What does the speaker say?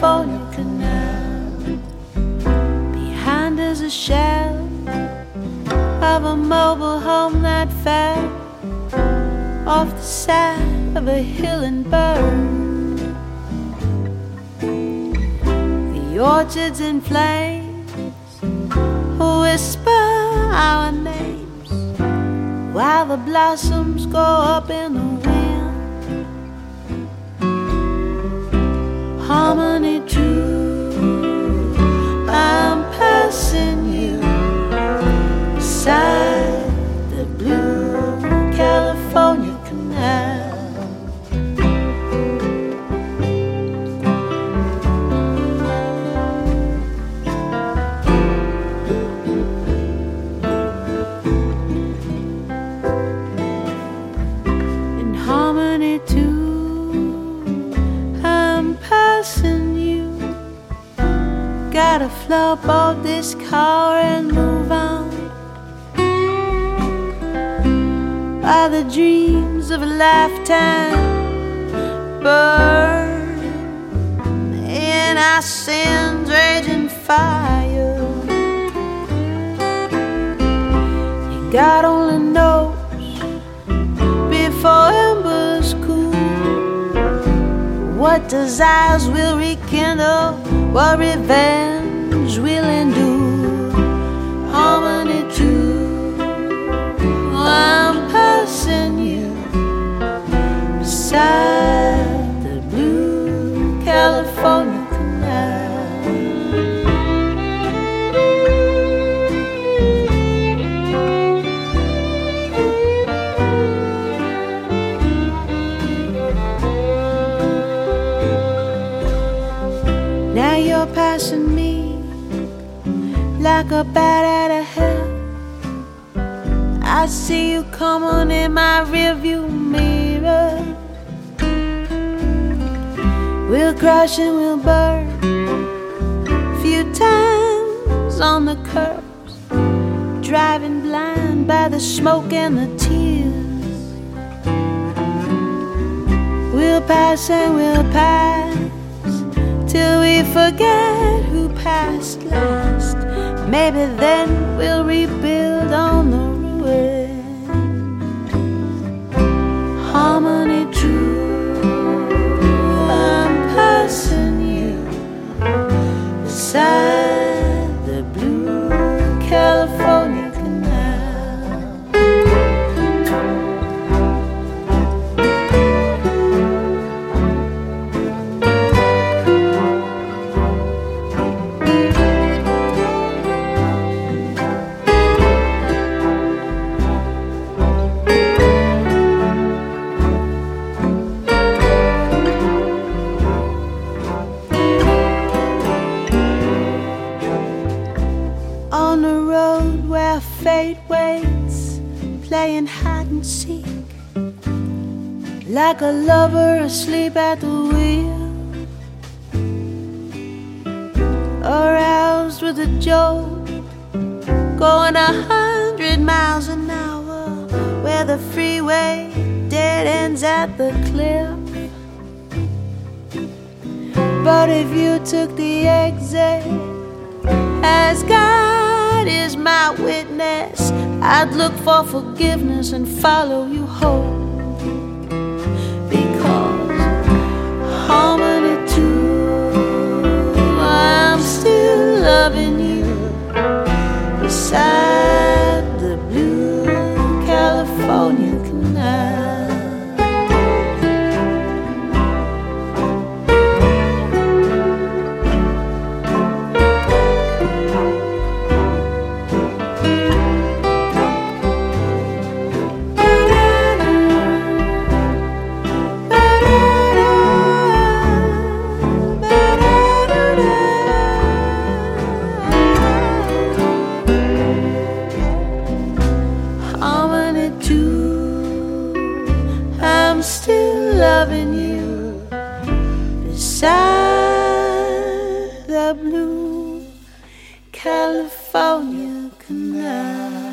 California canal. Behind is a shell of a mobile home that fell off the side of a hill and burned. The orchards in flames whisper our names while the blossoms go up in the Gotta flop off this car and move on. While the dreams of a lifetime burn in our sins raging fire. And God only knows before embers cool. What desires will rekindle, what revenge will endure. Harmony true, I'm passing you beside the blue California like a bat out of hell. I see you coming in my rearview mirror. We'll crash and we'll burn few times on the curbs, driving blind by the smoke and the tears. We'll pass and we'll pass till we forget who passed last. Maybe then we'll rebuild on the playing hide and seek, like a lover asleep at the wheel, aroused with a jolt, going a hundred miles an hour, where the freeway dead ends at the cliff. But if you took the exit, as God is my witness, I'd look for forgiveness and follow you home. I'm still loving you beside Harmony Two, I'm still loving you beside the blue California canal.